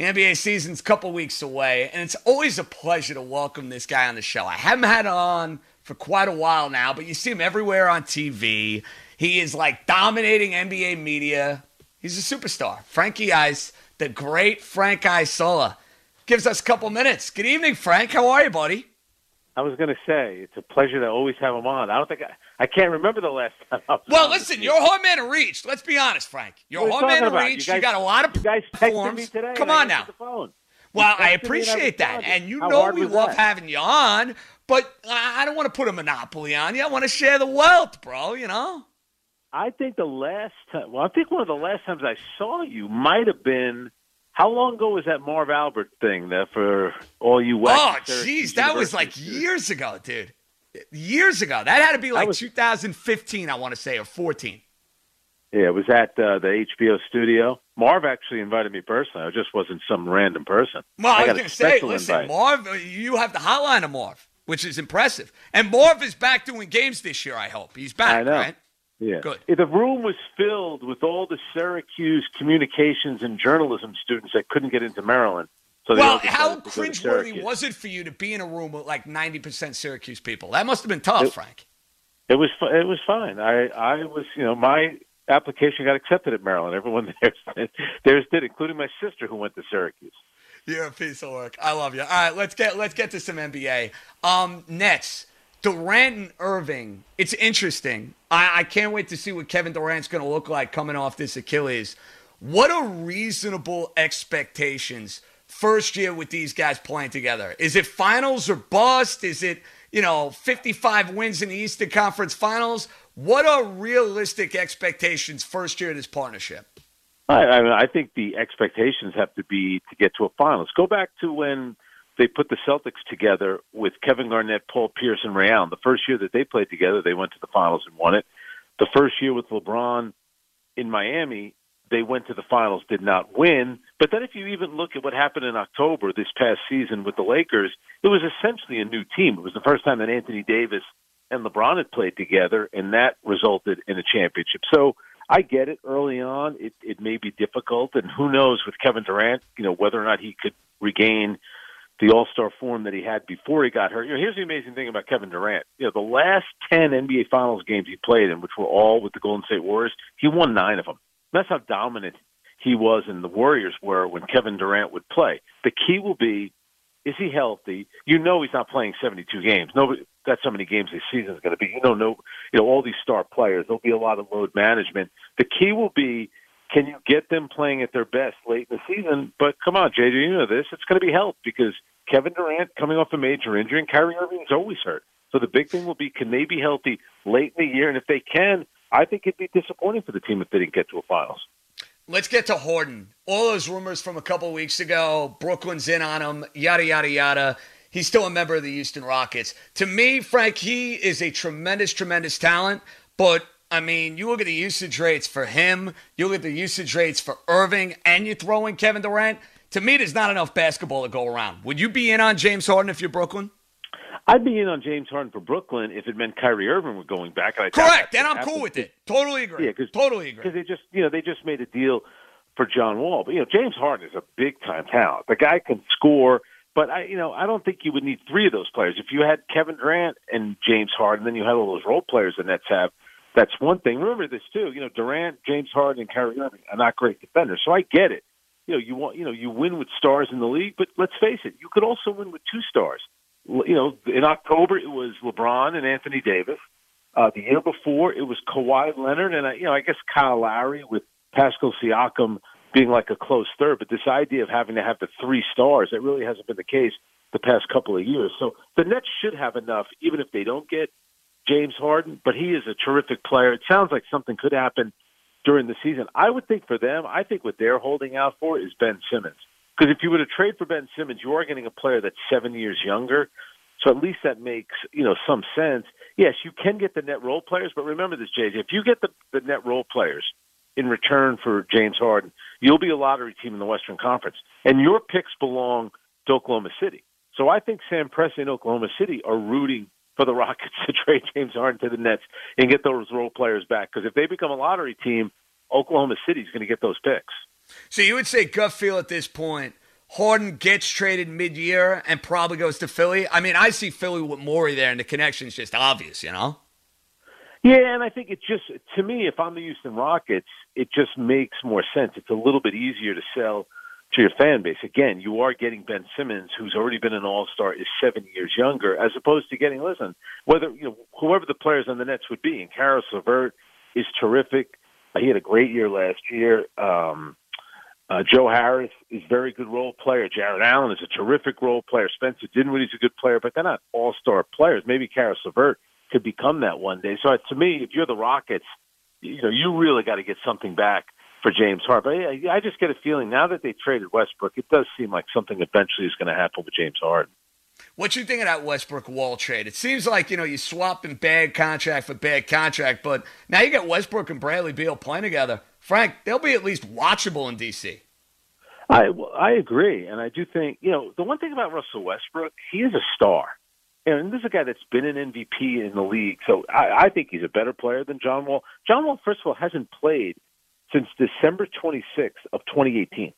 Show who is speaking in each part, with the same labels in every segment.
Speaker 1: The NBA season's a couple weeks away, and it's always a pleasure to welcome this guy on the show. I haven't had him on for quite a while now, but you see him everywhere on TV. He is like dominating NBA media. He's a superstar. Frankie Ice, the great Frank Isola, gives us a couple minutes. Good evening, Frank. How are you, buddy?
Speaker 2: I was going to say it's a pleasure to always have him on. I don't think I, I can't remember the last time. I was
Speaker 1: Well, listen, you're hard man to reach. Let's be honest, Frank. You're hard man to reach.
Speaker 2: You
Speaker 1: You, got a lot of
Speaker 2: You guys
Speaker 1: platforms.
Speaker 2: me today.
Speaker 1: Come on now. Well, I appreciate that, and you
Speaker 2: How
Speaker 1: know we love
Speaker 2: that?
Speaker 1: having you on. But I I don't want to put a monopoly on you. I want to share the wealth, bro. You know.
Speaker 2: I think the last time. Well, I think one of the last times I saw you might have been. How long ago was that Marv Albert thing there for all you?
Speaker 1: Oh, jeez, that was like years ago, dude. Years ago. That had to be like
Speaker 2: was-
Speaker 1: 2015, I want to say, or 14.
Speaker 2: Yeah, it was at uh, the HBO studio. Marv actually invited me personally. I just wasn't some random person.
Speaker 1: Well, I,
Speaker 2: got
Speaker 1: was going to say, listen,
Speaker 2: invite.
Speaker 1: Marv, you have the hotline of Marv, which is impressive. And Marv is back doing games this year, I hope. He's back,
Speaker 2: I know.
Speaker 1: right?
Speaker 2: Yeah.
Speaker 1: Good.
Speaker 2: The room was filled with all the Syracuse communications and journalism students that couldn't get into Maryland. So
Speaker 1: Well, how cringeworthy was it for you to be in a room with like 90% Syracuse people? That must have been tough,
Speaker 2: It-
Speaker 1: Frank.
Speaker 2: It was it was fine. I I was you know my application got accepted at Maryland. Everyone there theirs did, including my sister who went to Syracuse.
Speaker 1: You're a piece of work. I love you. All right, let's get let's get to some NBA. Um, Nets, Durant and Irving. It's interesting. I, I can't wait to see what Kevin Durant's going to look like coming off this Achilles. What are reasonable expectations first year with these guys playing together? Is it finals or bust? Is it you know 55 wins in the Eastern Conference Finals? What are realistic expectations first year of this partnership?
Speaker 2: I, I mean, I think the expectations have to be to get to a finals. Go back to when they put the Celtics together with Kevin Garnett, Paul Pierce, and Ray Allen. The first year that they played together, they went to the finals and won it. The first year with LeBron in Miami, they went to the finals, did not win. But then if you even look at what happened in October this past season with the Lakers, it was essentially a new team. It was the first time that Anthony Davis and LeBron had played together, and that resulted in a championship. So I get it early on. It, it may be difficult, and who knows with Kevin Durant, you know, whether or not he could regain the All Star form that he had before he got hurt. You know, here's the amazing thing about Kevin Durant. You know, the last ten NBA Finals games he played in, which were all with the Golden State Warriors, he won nine of them. That's how dominant he was, and the Warriors were when Kevin Durant would play. The key will be is he healthy? You know he's not playing 72 games. Nobody, that's how many games this season is going to be. You know, no, you know all these star players. There'll be a lot of load management. The key will be can you get them playing at their best late in the season? But come on, JJ, you know this. It's going to be health because Kevin Durant coming off a major injury and Kyrie Irving is always hurt. So the big thing will be can they be healthy late in the year? And if they can, I think it'd be disappointing for the team if they didn't get to a finals.
Speaker 1: Let's get to Harden. All those rumors from a couple weeks ago, Brooklyn's in on him, yada, yada, yada. He's still a member of the Houston Rockets. To me, Frank, he is a tremendous, tremendous talent. But, I mean, you look at the usage rates for him, you look at the usage rates for Irving, and you throw in Kevin Durant. To me, there's not enough basketball to go around. Would you be in on James Harden if you're Brooklyn?
Speaker 2: I'd be in on James Harden for Brooklyn if it meant Kyrie Irving were going back. And I
Speaker 1: Correct. Then I'm cool with it. Totally agree.
Speaker 2: Yeah, because
Speaker 1: totally agree.
Speaker 2: Because they just, you know, they just made a deal for John Wall. But you know, James Harden is a big time talent. The guy can score. But I, you know, I don't think you would need three of those players. If you had Kevin Durant and James Harden, then you had all those role players the Nets have. That's one thing. Remember this too. You know, Durant, James Harden, and Kyrie Irving are not great defenders, so I get it. You know, you want you know you win with stars in the league, but let's face it, you could also win with two stars. You know, in October it was LeBron and Anthony Davis. Uh, the year before it was Kawhi Leonard and uh, you know I guess Kyle Lowry with Pascal Siakam being like a close third. But this idea of having to have the three stars that really hasn't been the case the past couple of years. So the Nets should have enough, even if they don't get James Harden, but he is a terrific player. It sounds like something could happen during the season. I would think for them, I think what they're holding out for is Ben Simmons. Because if you were to trade for Ben Simmons, you are getting a player that's seven years younger. So at least that makes, you know, some sense. Yes, you can get the net role players, but remember this, JJ, if you get the, the net role players in return for James Harden, you'll be a lottery team in the Western Conference. And your picks belong to Oklahoma City. So I think Sam Presti and Oklahoma City are rooting for the Rockets to trade James Harden to the Nets and get those role players back. Because if they become a lottery team, Oklahoma City's going to get those picks.
Speaker 1: So you would say gut feel at this point, Harden gets traded mid-year and probably goes to Philly. I mean, I see Philly with Morey there, and the connection's just obvious, you know.
Speaker 2: Yeah, and I think it just to me, if I'm the Houston Rockets, it just makes more sense. It's a little bit easier to sell to your fan base. Again, you are getting Ben Simmons, who's already been an All Star, is seven years younger, as opposed to getting listen, whether you know whoever the players on the Nets would be. And Caris LeVert is terrific. He had a great year last year. Um, uh, Joe Harris is very good role player. Jarrett Allen is a terrific role player. Spencer Dinwiddie's a good player, but they're not all star players. Maybe Caris LeVert could become that one day. So to me, if you're the Rockets, you know you really got to get something back for James Harden. But I just get a feeling now that they traded Westbrook, it does seem like something eventually is going to happen with James Harden.
Speaker 1: What you think of that Westbrook Wall trade? It seems like you know you swapping bad contract for bad contract, but now you got Westbrook and Bradley Beal playing together. Frank, they'll be at least watchable in DC.
Speaker 2: I well, I agree, and I do think you know the one thing about Russell Westbrook, he is a star, and this is a guy that's been an MVP in the league. So I, I think he's a better player than John Wall. John Wall, first of all, hasn't played since December 26th of 2018.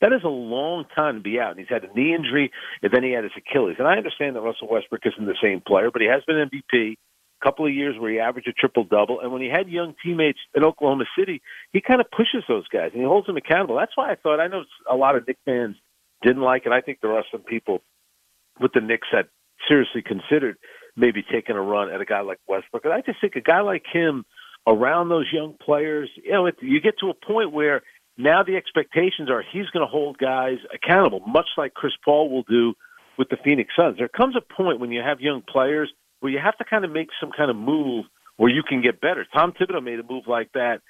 Speaker 2: That is a long time to be out. And he's had a knee injury, and then he had his Achilles. And I understand that Russell Westbrook isn't the same player, but he has been MVP. A couple of years where he averaged a triple double, and when he had young teammates in Oklahoma City, he kind of pushes those guys and he holds them accountable. That's why I thought I know a lot of Knick fans didn't like it. I think there are some people with the Knicks that seriously considered maybe taking a run at a guy like Westbrook. And I just think a guy like him around those young players. You know, it, you get to a point where now the expectations are he's going to hold guys accountable, much like Chris Paul will do with the Phoenix Suns. There comes a point when you have young players where you have to kind of make some kind of move where you can get better. Tom Thibodeau made a move like that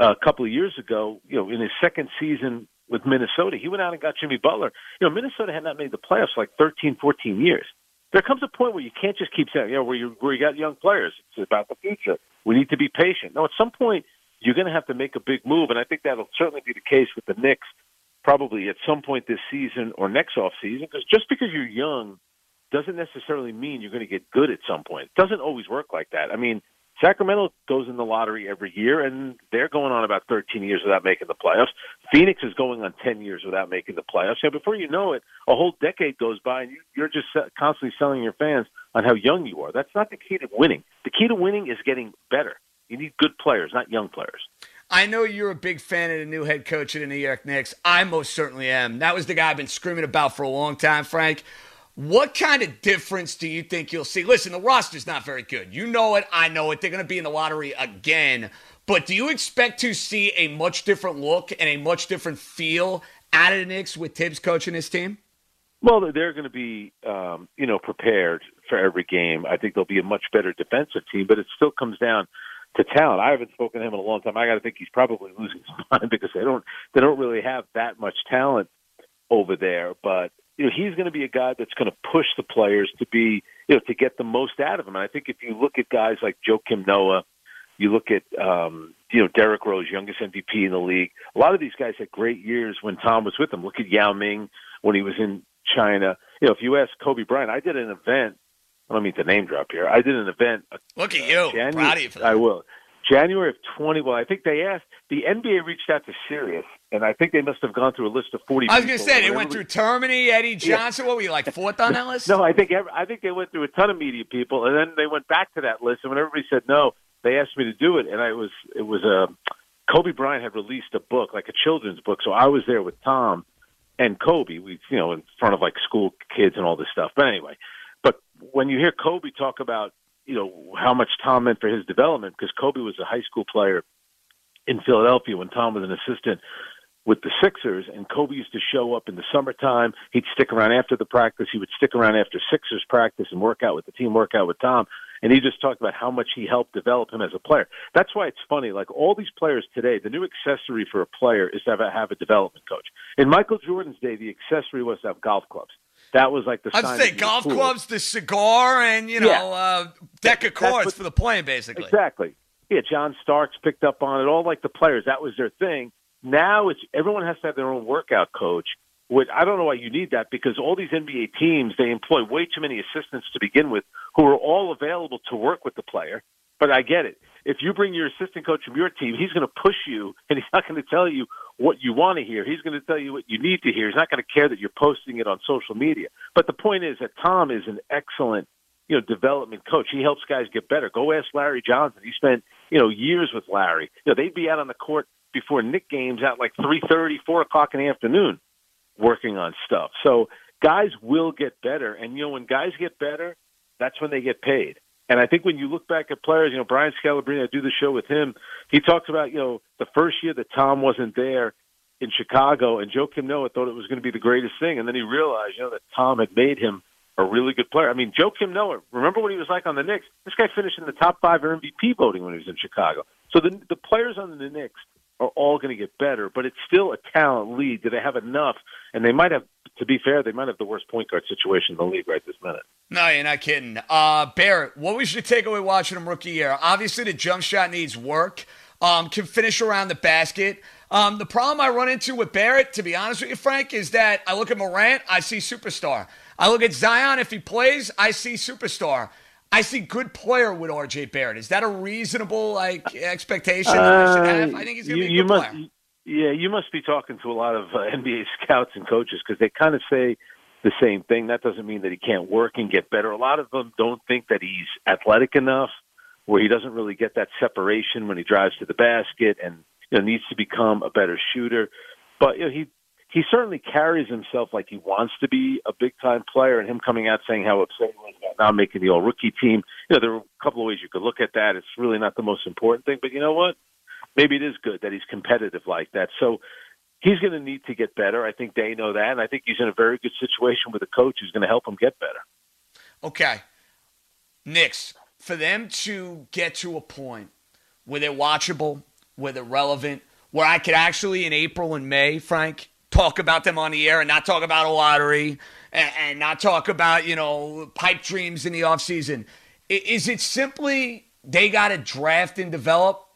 Speaker 2: uh, a couple of years ago. You know, in his second season with Minnesota, he went out and got Jimmy Butler. You know, Minnesota had not made the playoffs like 13, 14 years. There comes a point where you can't just keep saying, you know, where you where you got young players. It's about the future. We need to be patient. Now, at some point, you're going to have to make a big move, and I think that'll certainly be the case with the Knicks, probably at some point this season or next off season. Because just because you're young doesn't necessarily mean you're going to get good at some point. It doesn't always work like that. I mean, Sacramento goes in the lottery every year, and they're going on about 13 years without making the playoffs. Phoenix is going on 10 years without making the playoffs. And before you know it, a whole decade goes by, and you're just constantly selling your fans on how young you are. That's not the key to winning. The key to winning is getting better. You need good players, not young players.
Speaker 1: I know you're a big fan of the new head coach of the New York Knicks. I most certainly am. That was the guy I've been screaming about for a long time, Frank. What kind of difference do you think you'll see? Listen, the roster's not very good. You know it. I know it. They're going to be in the lottery again. But do you expect to see a much different look and a much different feel out of the Knicks with Tibbs coaching his team?
Speaker 2: Well, they're going to be, um, you know, prepared for every game. I think they'll be a much better defensive team, but it still comes down to talent. I haven't spoken to him in a long time. I got to think he's probably losing his mind because they don't they don't really have that much talent over there. But you know, he's going to be a guy that's going to push the players to be, you know, to get the most out of him. And I think if you look at guys like Joakim Noah, you look at, um, you know, Derrick Rose, youngest MVP in the league. A lot of these guys had great years when Tom was with them. Look at Yao Ming when he was in China. You know, if you ask Kobe Bryant, I did an event. I don't mean to name drop here. I did an event.
Speaker 1: Look at you. Uh, January, Proud of you for that.
Speaker 2: I will. January of 20. Well, I think they asked the NBA reached out to Sirius, and I think they must have gone through a list of 40.
Speaker 1: I was going to say they went through Termine, Eddie Johnson. Yeah. What were you like fourth on that list?
Speaker 2: no, I think I think they went through a ton of media people, and then they went back to that list. And when everybody said no, they asked me to do it, and I was it was a Kobe Bryant had released a book, like a children's book, so I was there with Tom and Kobe. We you know in front of like school kids and all this stuff. But anyway, when you hear Kobe talk about you know how much Tom meant for his development, because Kobe was a high school player in Philadelphia when Tom was an assistant with the Sixers, and Kobe used to show up in the summertime. He'd stick around after the practice. He would stick around after Sixers practice and work out with the team, work out with Tom. And he just talked about how much he helped develop him as a player. That's why it's funny. Like all these players today, the new accessory for a player is to have a, have a development coach. In Michael Jordan's day, the accessory was to have golf clubs. That was like the.
Speaker 1: I'd say golf cool. clubs, the cigar, and you know, yeah. uh, deck of cards what, for the playing, basically.
Speaker 2: Exactly. Yeah, John Starks picked up on it. All like the players, that was their thing. Now it's everyone has to have their own workout coach. Which I don't know why you need that because all these NBA teams they employ way too many assistants to begin with, who are all available to work with the player. But I get it. If you bring your assistant coach from your team, he's going to push you, and he's not going to tell you what you want to hear. He's going to tell you what you need to hear. He's not going to care that you're posting it on social media. But the point is that Tom is an excellent, you know, development coach. He helps guys get better. Go ask Larry Johnson. He spent, you know, years with Larry. You know, they'd be out on the court before Knick games at like three thirty, four o'clock in the afternoon, working on stuff. So guys will get better, and you know when guys get better, that's when they get paid. And I think when you look back at players, you know Brian Scalabrine, I do the show with him. He talks about you know the first year that Tom wasn't there in Chicago, and Joakim Noah thought it was going to be the greatest thing, and then he realized you know that Tom had made him a really good player. I mean, Joakim Noah, remember what he was like on the Knicks? This guy finished in the top five or MVP voting when he was in Chicago. So the the players on the Knicks are all going to get better, but it's still a talent lead. Do they have enough? And they might have, to be fair, they might have the worst point guard situation in the league right this minute.
Speaker 1: No, you're not kidding. Uh, Barrett, what was your takeaway watching him rookie year? Obviously, the jump shot needs work. Um, can finish around the basket. Um, the problem I run into with Barrett, to be honest with you, Frank, is that I look at Morant, I see superstar. I look at Zion, if he plays, I see superstar. I see good player with RJ Barrett. Is that a reasonable like expectation that I should have? I think he's going to be a good
Speaker 2: must,
Speaker 1: player.
Speaker 2: Yeah, you must be talking to a lot of uh, NBA scouts and coaches because they kind of say the same thing. That doesn't mean that he can't work and get better. A lot of them don't think that he's athletic enough, where he doesn't really get that separation when he drives to the basket, and you know needs to become a better shooter. But you know, he he certainly carries himself like he wants to be a big time player, and him coming out saying how upset he was about not making the all rookie team. You know, there are a couple of ways you could look at that. It's really not the most important thing, but you know what? Maybe it is good that he's competitive like that. So he's going to need to get better. I think they know that, and I think he's in a very good situation with a coach who's going to help him get better.
Speaker 1: Okay, Knicks for them to get to a point where they're watchable, where they're relevant, where I could actually in April and May, Frank, talk about them on the air and not talk about a lottery and, and not talk about, you know, pipe dreams in the offseason. Is it simply they got to draft and develop?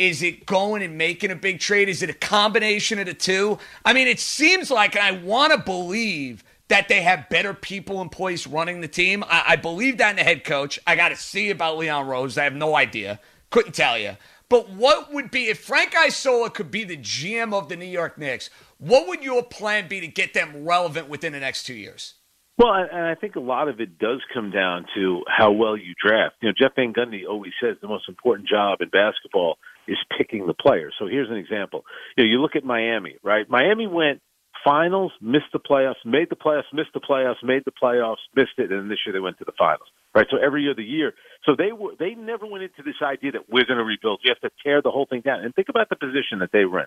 Speaker 1: Is it going and making a big trade? Is it a combination of the two? I mean, it seems like, and I want to believe that they have better people in place running the team. I, I believe that in the head coach. I got to see about Leon Rose. I have no idea. Couldn't tell you. But what would be if Frank Isola could be the GM of the New York Knicks? What would your plan be to get them relevant within the next two years?
Speaker 2: Well, and I think a lot of it does come down to how well you draft. You know, Jeff Van Gundy always says the most important job in basketball is picking the players. So here's an example. You know, you look at Miami, right? Miami went finals, missed the playoffs, made the playoffs, missed the playoffs, made the playoffs, missed it, and this year they went to the finals. Right? So every year of the year. So they were they never went into this idea that we're going to rebuild. You have to tear the whole thing down. And think about the position that they were in.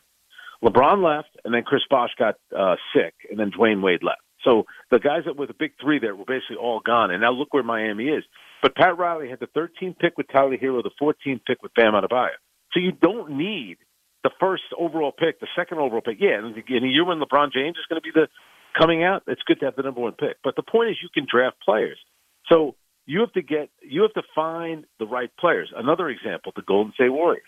Speaker 2: LeBron left, and then Chris Bosh got uh, sick, and then Dwyane Wade left. So the guys that were the big three there were basically all gone, and now look where Miami is. But Pat Riley had the 13th pick with Tyler Herro, the 14th pick with Bam Adebayo. So you don't need the first overall pick, the second overall pick. Yeah, in a year when LeBron James is going to be the coming out, it's good to have the number one pick. But the point is, you can draft players. So you have to get, you have to find the right players. Another example: the Golden State Warriors.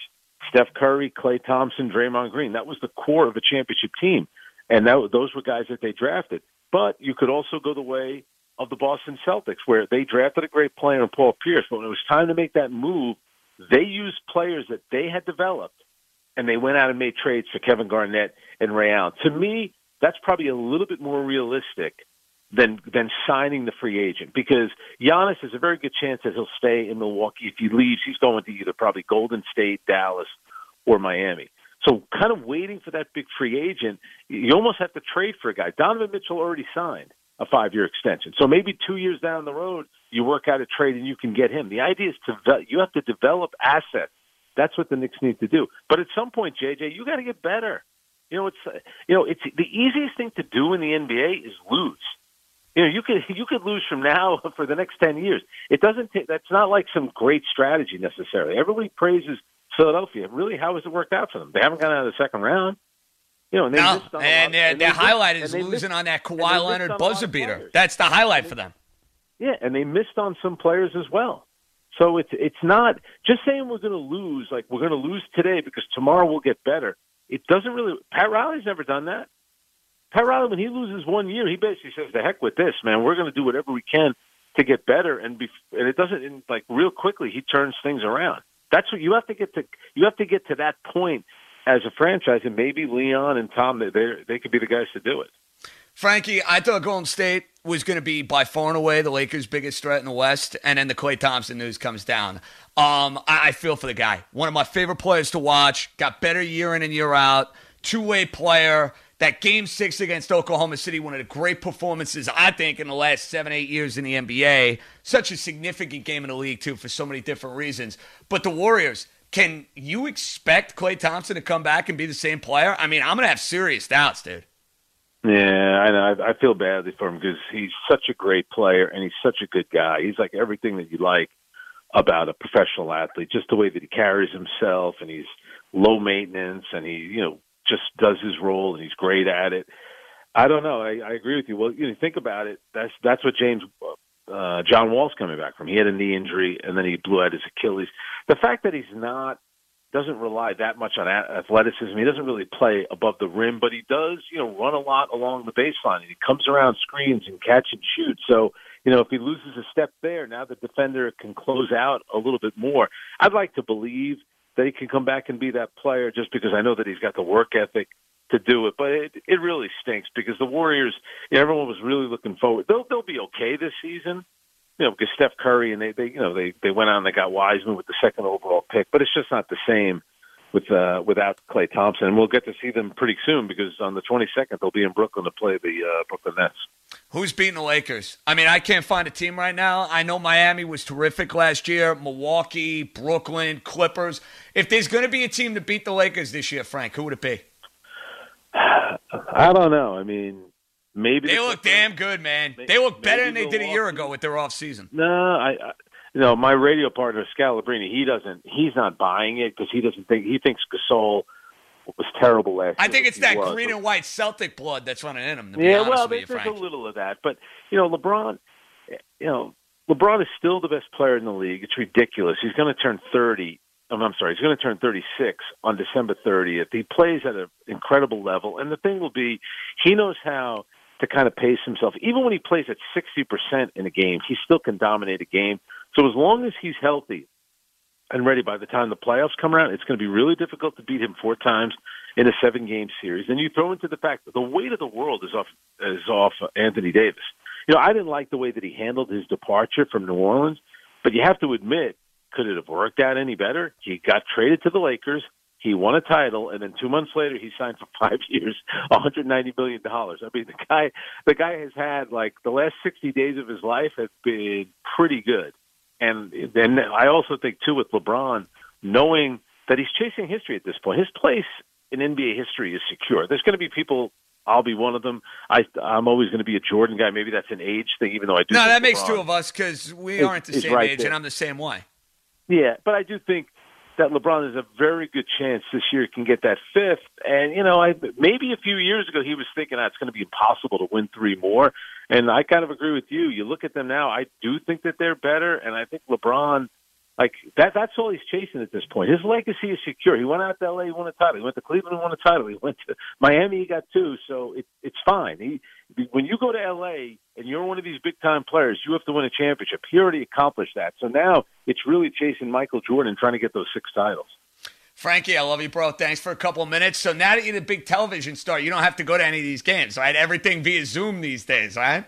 Speaker 2: Steph Curry, Klay Thompson, Draymond Green. That was the core of a championship team, and that, those were guys that they drafted. But you could also go the way of the Boston Celtics, where they drafted a great player in Paul Pierce, but when it was time to make that move, they used players that they had developed, and they went out and made trades for Kevin Garnett and Ray Allen. To me, that's probably a little bit more realistic than than signing the free agent because Giannis has a very good chance that he'll stay in Milwaukee. If he leaves, he's going to either probably Golden State, Dallas, or Miami. So, kind of waiting for that big free agent, you almost have to trade for a guy. Donovan Mitchell already signed a five-year extension, so maybe two years down the road, you work out a trade and you can get him. The idea is to you have to develop assets. That's what the Knicks need to do. But at some point, JJ, you got to get better. You know, it's you know, it's the easiest thing to do in the NBA is lose. You know, you could you could lose from now for the next ten years. It doesn't. T- that's not like some great strategy necessarily. Everybody praises Philadelphia. Really, how has it worked out for them? They haven't gone out of the second round. You know, and,
Speaker 1: no, and, their, and their highlight is losing missed, on that Kawhi Leonard buzzer beater. That's the highlight for them.
Speaker 2: Yeah, and they missed on some players as well. So it's it's not just saying we're going to lose like we're going to lose today because tomorrow we'll get better. It doesn't really. Pat Riley's never done that. Pat Riley, when he loses one year, he basically says, "The heck with this, man. We're going to do whatever we can to get better." And be, and it doesn't and like real quickly. He turns things around. That's what you have to get to. You have to get to that point as a franchise, and maybe Leon and Tom they they could be the guys to do it.
Speaker 1: Frankie, I thought Golden State was going to be by far and away the Lakers' biggest threat in the West, and then the Klay Thompson news comes down. Um, I, I feel for the guy. One of my favorite players to watch. Got better year in and year out. Two way player. That game six against Oklahoma City, one of the great performances, I think, in the last seven, eight years in the NBA. Such a significant game in the league, too, for so many different reasons. But the Warriors, can you expect Klay Thompson to come back and be the same player? I mean, I'm going to have serious doubts, dude.
Speaker 2: Yeah, I know. I feel badly for him because he's such a great player and he's such a good guy. He's like everything that you like about a professional athlete, just the way that he carries himself and he's low maintenance and he, you know, just does his role and he's great at it. I don't know. I, I agree with you. Well, you know, think about it. That's that's what James uh, John Wall's coming back from. He had a knee injury and then he blew out his Achilles. The fact that he's not doesn't rely that much on athleticism. He doesn't really play above the rim, but he does, you know, run a lot along the baseline. He comes around screens and catch and shoot. So, you know, if he loses a step there, now the defender can close out a little bit more. I'd like to believe that he can come back and be that player just because I know that he's got the work ethic to do it. But it it really stinks because the Warriors, you know, everyone was really looking forward. They'll they'll be okay this season you know, because Steph Curry and they, they, you know, they, they went on and they got Wiseman with the second overall pick, but it's just not the same with, uh, without Klay Thompson. And we'll get to see them pretty soon because on the 22nd, they'll be in Brooklyn to play the, uh, Brooklyn Nets.
Speaker 1: Who's beating the Lakers? I mean, I can't find a team right now. I know Miami was terrific last year, Milwaukee, Brooklyn, Clippers. If there's going to be a team to beat the Lakers this year, Frank, who would it be?
Speaker 2: I don't know. I mean, Maybe
Speaker 1: they the look damn good, man. Maybe, they look better than they did a year ago with their off season.
Speaker 2: No, I, I you know my radio partner Scalabrine. He doesn't. He's not buying it because he doesn't think he thinks Gasol was terrible last. Year.
Speaker 1: I think it's that was. green and white Celtic blood that's running in him.
Speaker 2: yeah,
Speaker 1: well,
Speaker 2: there's,
Speaker 1: you,
Speaker 2: a little of that, but you know, LeBron, you know, LeBron is still the best player in the league. It's ridiculous. He's going to turn 30. I'm sorry, he's going to turn 36 on December 30th. He plays at an incredible level, and the thing will be, he knows how to kind of pace himself. Even when he plays at 60% in a game, he still can dominate a game. So as long as he's healthy and ready by the time the playoffs come around, it's going to be really difficult to beat him four times in a seven game series. And you throw into the fact that the weight of the world is off is off Anthony Davis. You know, I didn't like the way that he handled his departure from New Orleans, but you have to admit, could it have worked out any better? He got traded to the Lakers. He won a title, and then two months later, he signed for five years, 190 million dollars. I mean, the guy, the guy has had like the last 60 days of his life have been pretty good. And then I also think too with LeBron, knowing that he's chasing history at this point, his place in NBA history is secure. There's going to be people I'll be one of them. I I'm always going to be a Jordan guy. Maybe that's an age thing, even though I do.
Speaker 1: No, that makes two of us because we aren't the same right age, there. and I'm the same way.
Speaker 2: Yeah, but I do think that LeBron has a very good chance this year can get that fifth. And you know, I maybe a few years ago he was thinking that it's going to be impossible to win three more. And I kind of agree with you. You look at them now. I do think that they're better, and I think LeBron. Like that that's all he's chasing at this point. His legacy is secure. He went out to LA, he won a title. He went to Cleveland, he won a title. He went to Miami, he got two, so it, it's fine. He when you go to LA and you're one of these big time players, you have to win a championship. He already accomplished that. So now it's really chasing Michael Jordan trying to get those six titles.
Speaker 1: Frankie, I love you, bro. Thanks for a couple of minutes. So now that you're the big television star, you don't have to go to any of these games, right? Everything via Zoom these days, right?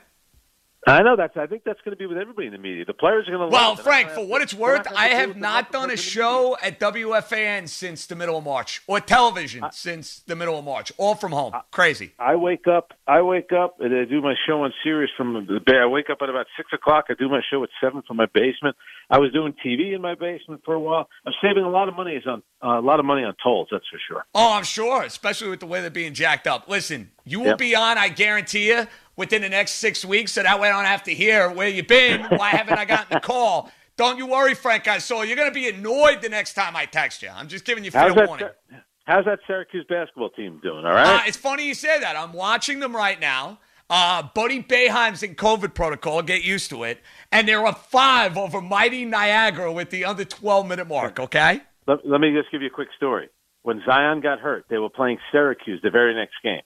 Speaker 2: I know that's. I think that's going to be with everybody in the media. The players are going to.
Speaker 1: Well, Frank, for what it's worth, I have not done a show at WFAN since the middle of March, or television I, since the middle of March, all from home. I, Crazy.
Speaker 2: I wake up. I wake up and I do my show on Sirius from the bay. I wake up at about six o'clock. I do my show at seven from my basement. I was doing TV in my basement for a while. I'm saving a lot of money on uh, a lot of money on tolls. That's for sure.
Speaker 1: Oh, I'm sure, especially with the way they're being jacked up. Listen, you will yep. be on. I guarantee you within the next six weeks, so that way I don't have to hear where you been. Why haven't I gotten the call? Don't you worry, Frank. I saw you're going to be annoyed the next time I text you. I'm just giving you fair warning.
Speaker 2: That, how's that Syracuse basketball team doing? All right.
Speaker 1: Uh, it's funny you say that. I'm watching them right now. Uh, Buddy Boeheim's in COVID protocol. Get used to it. And they're a five over mighty Niagara with the under 12 minute mark. Okay.
Speaker 2: Let, let me just give you a quick story. When Zion got hurt, they were playing Syracuse the very next game.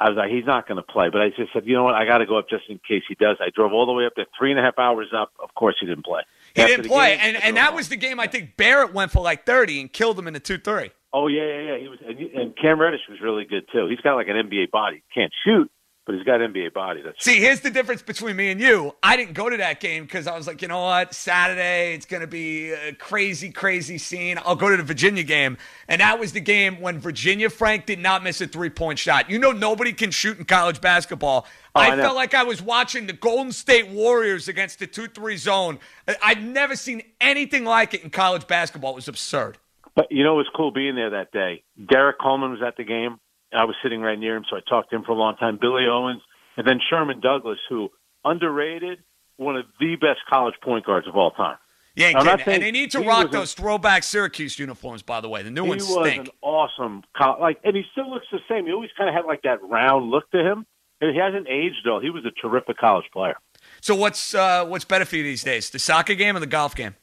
Speaker 2: I was like, he's not going to play. But I just said, you know what? I got to go up just in case he does. I drove all the way up there, three and a half hours up. Of course, he didn't play.
Speaker 1: He After didn't play, game, and and that was the game. I think Barrett went for like thirty and killed him in the two three.
Speaker 2: Oh yeah, yeah, yeah. He was, and, and Cam Reddish was really good too. He's got like an NBA body. Can't shoot, but he's got NBA body. That's
Speaker 1: See, here's the difference between me and you. I didn't go to that game because I was like, you know what, Saturday it's going to be a crazy, crazy scene. I'll go to the Virginia game, and that was the game when Virginia Frank did not miss a three point shot. You know, nobody can shoot in college basketball. Oh, I, I felt like I was watching the Golden State Warriors against the two three zone. I'd never seen anything like it in college basketball. It was absurd.
Speaker 2: But you know, it was cool being there that day. Derrick Coleman was at the game. I was sitting right near him, so I talked to him for a long time. Billy Owens, and then Sherman Douglas, who underrated, one of the best college point guards of all time.
Speaker 1: Yeah, and, and they need to rock those a, throwback Syracuse uniforms, by the way. The new ones
Speaker 2: stink.
Speaker 1: He
Speaker 2: was an awesome, like, and he still looks the same. He always kind of had like that round look to him. And he hasn't aged though. He was a terrific college player.
Speaker 1: So what's uh, what's better for you these days, the soccer game or the golf game?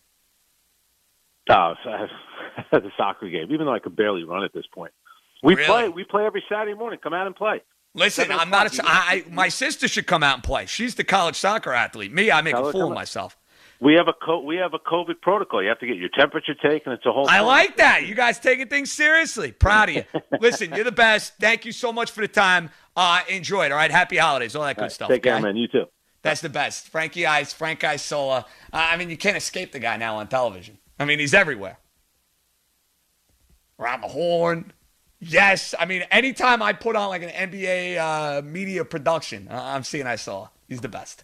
Speaker 2: Oh, the soccer game. Even though I could barely run at this point. We really? play. We play every Saturday morning. Come out and play.
Speaker 1: Listen, I'm not. A, I, my sister should come out and play. She's the college soccer athlete. Me, I make Tell a fool of myself.
Speaker 2: We have a co- we have a COVID protocol. You have to get your temperature taken. It's a whole.
Speaker 1: I like that. You guys taking things seriously. Proud of you. Listen, you're the best. Thank you so much for the time. Uh, enjoy it. All right. Happy holidays. All that good
Speaker 2: right,
Speaker 1: stuff.
Speaker 2: Take
Speaker 1: okay?
Speaker 2: care, man. You too.
Speaker 1: That's the best. Frankie Ice, Frank Isola. Uh, I mean, you can't escape the guy now on television. I mean, he's everywhere. Around the horn. Yes, I mean, anytime I put on like an NBA uh, media production, I'm seeing I saw. He's the best.